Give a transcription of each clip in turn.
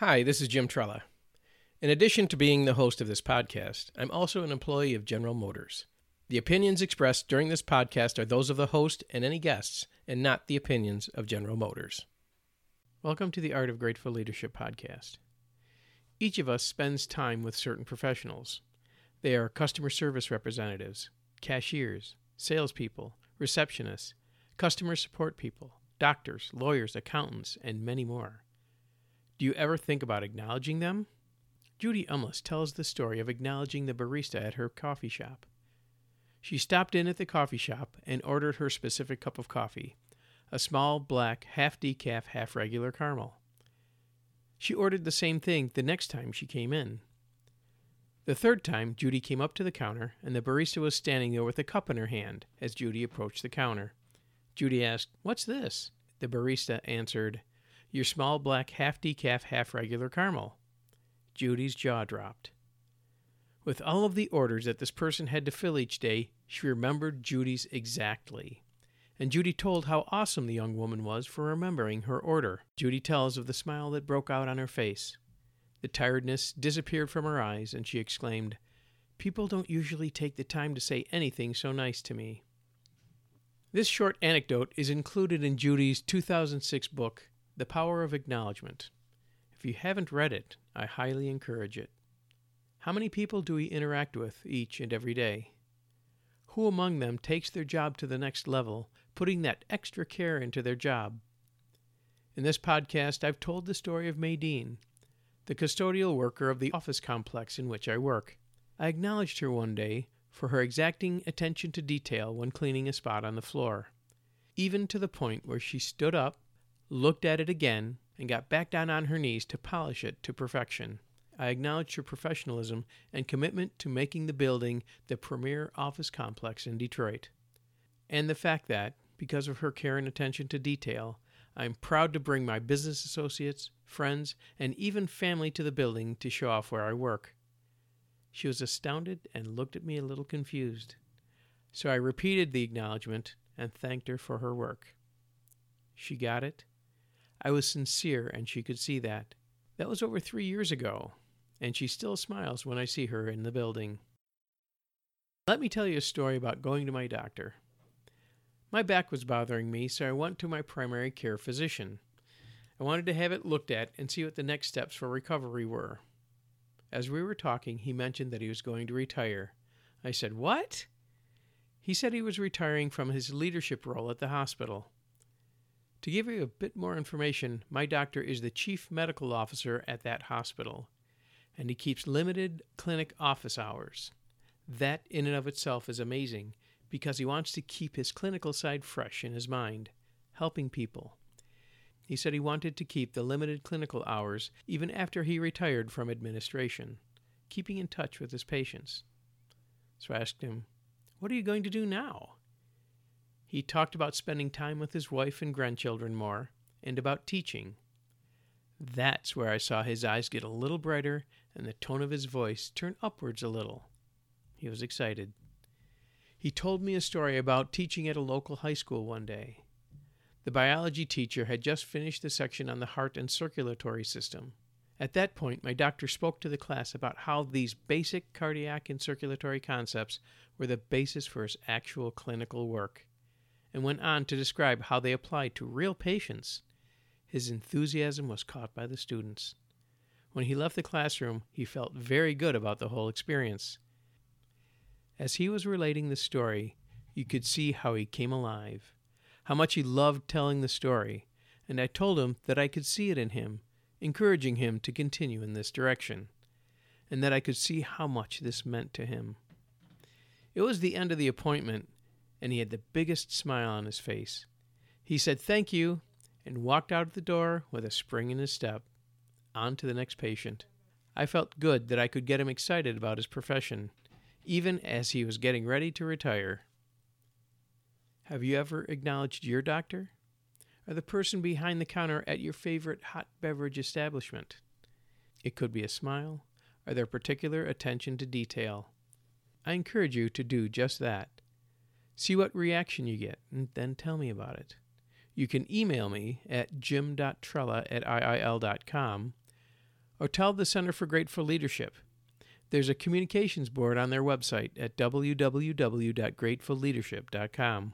Hi, this is Jim Trela. In addition to being the host of this podcast, I'm also an employee of General Motors. The opinions expressed during this podcast are those of the host and any guests, and not the opinions of General Motors. Welcome to the Art of Grateful Leadership podcast. Each of us spends time with certain professionals. They are customer service representatives, cashiers, salespeople, receptionists, customer support people, doctors, lawyers, accountants, and many more. Do you ever think about acknowledging them? Judy Umlas tells the story of acknowledging the barista at her coffee shop. She stopped in at the coffee shop and ordered her specific cup of coffee, a small black half decaf, half regular caramel. She ordered the same thing the next time she came in. The third time, Judy came up to the counter, and the barista was standing there with a cup in her hand as Judy approached the counter. Judy asked, What's this? The barista answered, Your small black half decaf, half regular caramel. Judy's jaw dropped. With all of the orders that this person had to fill each day, she remembered Judy's exactly. And Judy told how awesome the young woman was for remembering her order. Judy tells of the smile that broke out on her face. The tiredness disappeared from her eyes, and she exclaimed, People don't usually take the time to say anything so nice to me. This short anecdote is included in Judy's 2006 book, The Power of Acknowledgement. If you haven't read it, I highly encourage it. How many people do we interact with each and every day? Who among them takes their job to the next level, putting that extra care into their job? In this podcast, I've told the story of Maydeen, the custodial worker of the office complex in which I work. I acknowledged her one day for her exacting attention to detail when cleaning a spot on the floor, even to the point where she stood up, looked at it again, and got back down on her knees to polish it to perfection. I acknowledge her professionalism and commitment to making the building the premier office complex in Detroit. And the fact that, because of her care and attention to detail, I am proud to bring my business associates, friends, and even family to the building to show off where I work. She was astounded and looked at me a little confused. So I repeated the acknowledgement and thanked her for her work. She got it. I was sincere, and she could see that. That was over three years ago, and she still smiles when I see her in the building. Let me tell you a story about going to my doctor. My back was bothering me, so I went to my primary care physician. I wanted to have it looked at and see what the next steps for recovery were. As we were talking, he mentioned that he was going to retire. I said, What? He said he was retiring from his leadership role at the hospital. To give you a bit more information, my doctor is the chief medical officer at that hospital, and he keeps limited clinic office hours. That, in and of itself, is amazing because he wants to keep his clinical side fresh in his mind, helping people. He said he wanted to keep the limited clinical hours even after he retired from administration, keeping in touch with his patients. So I asked him, What are you going to do now? He talked about spending time with his wife and grandchildren more, and about teaching. That's where I saw his eyes get a little brighter and the tone of his voice turn upwards a little. He was excited. He told me a story about teaching at a local high school one day. The biology teacher had just finished the section on the heart and circulatory system. At that point, my doctor spoke to the class about how these basic cardiac and circulatory concepts were the basis for his actual clinical work, and went on to describe how they applied to real patients. His enthusiasm was caught by the students. When he left the classroom, he felt very good about the whole experience. As he was relating the story, you could see how he came alive how much he loved telling the story, and I told him that I could see it in him, encouraging him to continue in this direction, and that I could see how much this meant to him. It was the end of the appointment, and he had the biggest smile on his face. He said thank you and walked out of the door with a spring in his step. On to the next patient. I felt good that I could get him excited about his profession, even as he was getting ready to retire. Have you ever acknowledged your doctor? Or the person behind the counter at your favorite hot beverage establishment? It could be a smile or their particular attention to detail. I encourage you to do just that. See what reaction you get, and then tell me about it. You can email me at jim.trela at iil.com, or tell the Center for Grateful Leadership. There's a communications board on their website at www.gratefulleadership.com.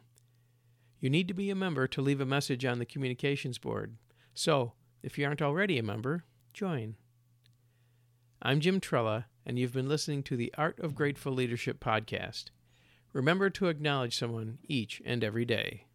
You need to be a member to leave a message on the communications board. So, if you aren't already a member, join. I'm Jim Trela, and you've been listening to the Art of Grateful Leadership podcast. Remember to acknowledge someone each and every day.